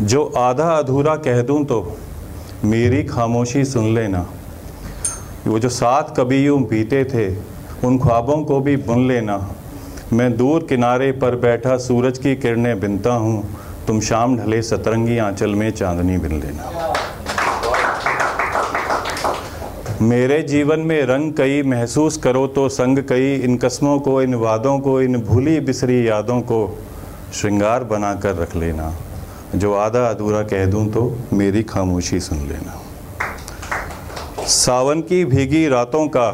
जो आधा अधूरा कह दूँ तो मेरी खामोशी सुन लेना। वो जो साथ कभी यूँ बीते थे, उन ख्वाबों को भी बुन लेना। मैं दूर किनारे पर बैठा सूरज की किरणें बिनता हूँ, तुम शाम ढले सतरंगी आंचल में चांदनी बिन लेना। मेरे जीवन में रंग कई महसूस करो तो संग कई इन कस्मों को, इन वादों को, इन भूली बिसरी यादों को श्रृंगार बना कर रख लेना। जो आधा अधूरा कह दूँ तो मेरी खामोशी सुन लेना। सावन की भीगी रातों का,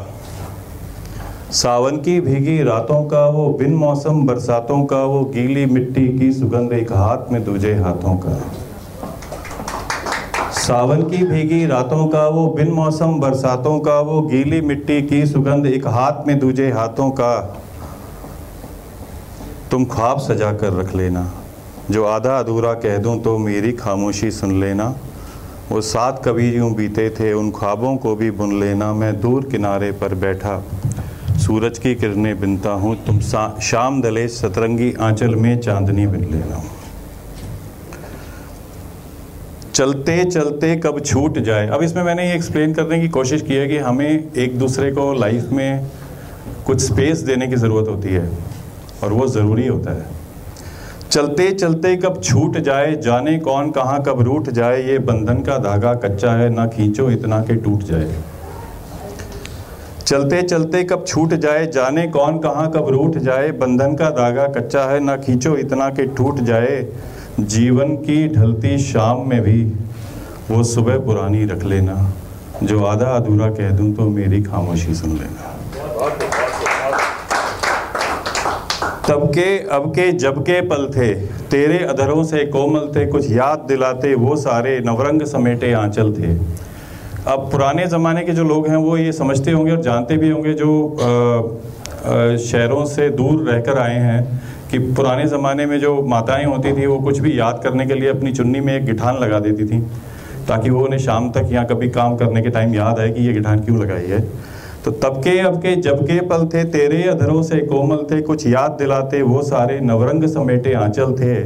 सावन की भीगी रातों का वो बिन मौसम बरसातों का, वो गीली मिट्टी की सुगंध एक हाथ में दूजे हाथों का। सावन की भीगी रातों का, वो बिन मौसम बरसातों का, वो गीली मिट्टी की सुगंध एक हाथ में दूजे हाथों का। तुम ख्वाब सजा कर रख लेना। जो आधा अधूरा कह दूँ तो मेरी खामोशी सुन लेना। वो सात कभी यूँ बीते थे, उन ख्वाबों को भी बुन लेना। मैं दूर किनारे पर बैठा, सूरज की किरणें बिनता हूँ। तुम शाम दले सतरंगी आंचल में चांदनी बिन लेना। चलते चलते कब छूट जाए? अब इसमें मैंने ये एक्सप्लेन करने की कोशिश की है कि हमें एक दूसरे को लाइफ में कुछ स्पेस देने की ज़रूरत होती है, और वो ज़रूरी होता है। चलते चलते कब छूट जाए, जाने कौन कहाँ कब रूठ जाए, ये बंधन का धागा कच्चा है, ना खींचो इतना के टूट जाए। चलते चलते कब छूट जाए, जाने कौन कहाँ कब रूठ जाए, बंधन का धागा कच्चा है, ना खींचो इतना के टूट जाए, जीवन की ढलती शाम में भी, वो सुबह पुरानी रख लेना, जो आधा अधूरा कह दूँ तो मेरी खामोशी सुन लेना। तब के, अब के, जब के पल थे, तेरे अधरों से कोमल थे, कुछ याद दिलाते वो सारे नवरंग समेटे आंचल थे। अब पुराने ज़माने के जो लोग हैं, वो ये समझते होंगे और जानते भी होंगे जो शहरों से दूर रहकर आए हैं, कि पुराने ज़माने में जो माताएँ होती थी, वो कुछ भी याद करने के लिए अपनी चुन्नी में एक गिठान लगा देती थी, ताकि वो उन्हें शाम तक यहाँ कभी काम करने के टाइम याद आए कि ये गिठान क्यों लगाई है। तो तब के, अब के, जब के पल थे, तेरे अधरों से कोमल थे, कुछ याद दिलाते वो सारे नवरंग समेटे आंचल थे।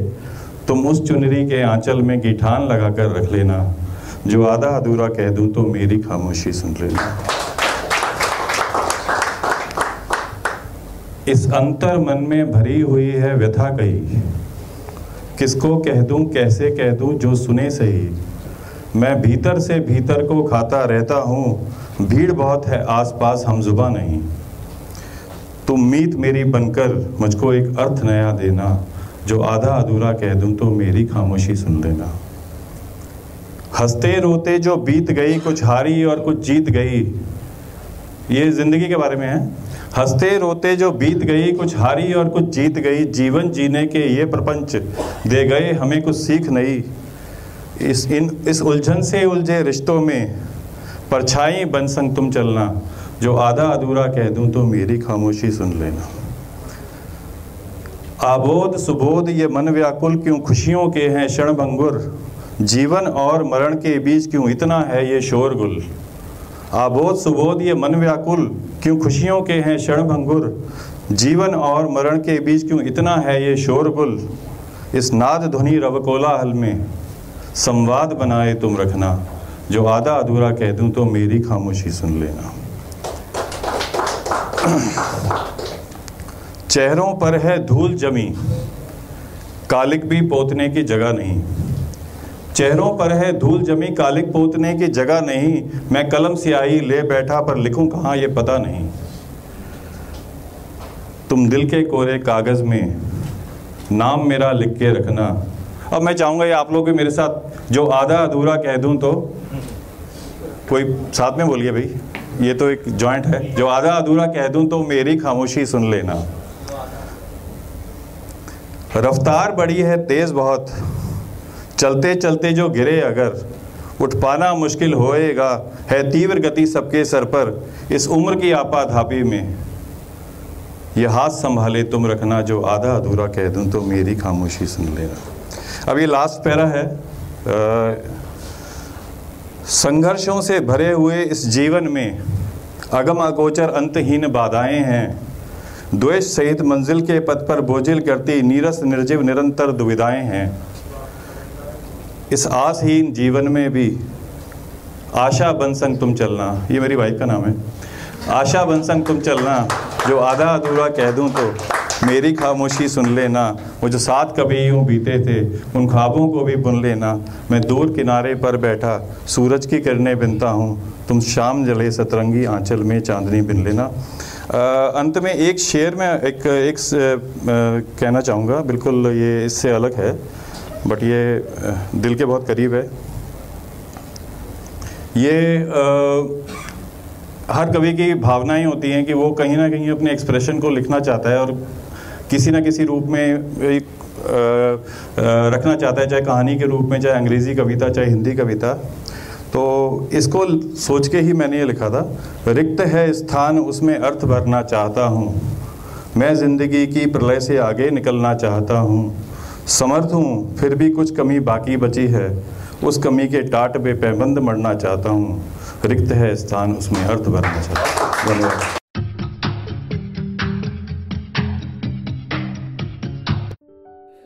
तुम उस चुनरी के आंचल में गिठान लगा कर रख लेना। जो आधा अधूरा कह दूँ तो मेरी खामोशी सुन लेना। इस अंतर मन में भरी हुई है व्यथा कही। किसको कह दूँ, कैसे कह दूँ, जो सुने सही। मैं भीतर से भीतर को खाता रहता हूँ। भीड़ बहुत है, आसपास हम जुबा नहीं। तुम मीत मेरी बनकर मुझको एक अर्थ नया देना, जो आधा अधूरा कह दूँ तो मेरी खामोशी सुन लेना हँसते रोते जो बीत गई, कुछ हारी और कुछ जीत गई, ये ज़िंदगी के बारे में है। हँसते रोते जो बीत गई, कुछ हारी और कुछ जीत गई, जीवन जीने के ये प्रपंच, दे गए हमें कुछ सीख नहीं। इस, इन, इस उलझन से उलझे रिश्तों में परछाई बन संग तुम चलना, जो आधा अधूरा कह दूँ तो मेरी खामोशी सुन लेना। आबोध सुबोध ये मन व्याकुल क्यों खुशियों के हैं क्षण भंगुर? जीवन और मरण के बीच क्यों इतना है ये शोरगुल? आबोध सुबोध ये मन व्याकुल क्यों खुशियों के हैं क्षण भंगुर? जीवन और मरण के बीच क्यों इतना है ये शोरगुल? इस नाद ध्वनि रव कोलाहल में संवाद बनाए तुम रखना। जो आधा अधूरा कह दूँ तो मेरी खामोशी सुन लेना। चेहरों पर है धूल जमी। कालिक भी पोतने की जगह नहीं। चेहरों पर है धूल जमी, कालिक पोतने की जगह नहीं। मैं कलम सियाही ले बैठा पर लिखूं कहाँ ये पता नहीं। तुम दिल के कोरे कागज़ में, नाम मेरा लिख के रखना। अब मैं चाहूँगा ये आप लोग भी मेरे साथ जो आधा अधूरा कह दूँ तो कोई साथ में बोलिए भाई। ये तो एक जॉइंट है। जो आधा अधूरा कह दूँ तो मेरी खामोशी सुन लेना। रफ्तार बड़ी है, तेज़ बहुत। चलते चलते जो गिरे अगर उठ पाना मुश्किल होएगा। है तीव्र गति सबके सर पर, इस उम्र की आपा धापी में। ये हाथ संभाले तुम रखना, जो आधा अधूरा कह दूँ तो मेरी खामोशी सुन लेना। अब ये लास्ट पैरा है। संघर्षों से भरे हुए इस जीवन में अगम अगोचर अंतहीन बाधाएँ हैं। द्वेष सहित मंजिल के पद पर बोझिल करती नीरस निर्जीव निरंतर दुविधाएँ हैं। इस आसहीन जीवन में भी आशा बन संग तुम चलना, ये मेरी वाइफ का नाम है। आशा बन संग तुम चलना, जो आधा अधूरा कह दूँ तो मेरी खामोशी सुन लेना। वो जो साथ कभी यूँ बीते थे उन ख्वाबों को भी बुन लेना। मैं दूर किनारे पर बैठा सूरज की किरणें बिनता हूँ। तुम शाम जले सतरंगी आंचल में चांदनी बिन लेना। अंत में एक शेर में एक एक आ, कहना चाहूँगा बिल्कुल ये इससे अलग है बट ये दिल के बहुत करीब है। ये आ, हर कवि की भावनाएँ होती हैं कि वो कहीं ना कहीं अपने एक्सप्रेशन को लिखना चाहता है और किसी ना किसी रूप में एक रखना चाहता है, चाहे कहानी के रूप में, चाहे अंग्रेज़ी कविता, चाहे हिंदी कविता। तो इसको सोच के ही मैंने ये लिखा था, रिक्त है स्थान, उसमें अर्थ भरना चाहता हूँ। मैं ज़िंदगी की प्रलय से आगे निकलना चाहता हूँ। समर्थ हूँ, फिर भी कुछ कमी बाकी बची है। उस कमी के टाट बेपैबंद मरना चाहता हूँ। रिक्त है स्थान, उसमें अर्थ भरना चाहता हूँ। धन्यवाद।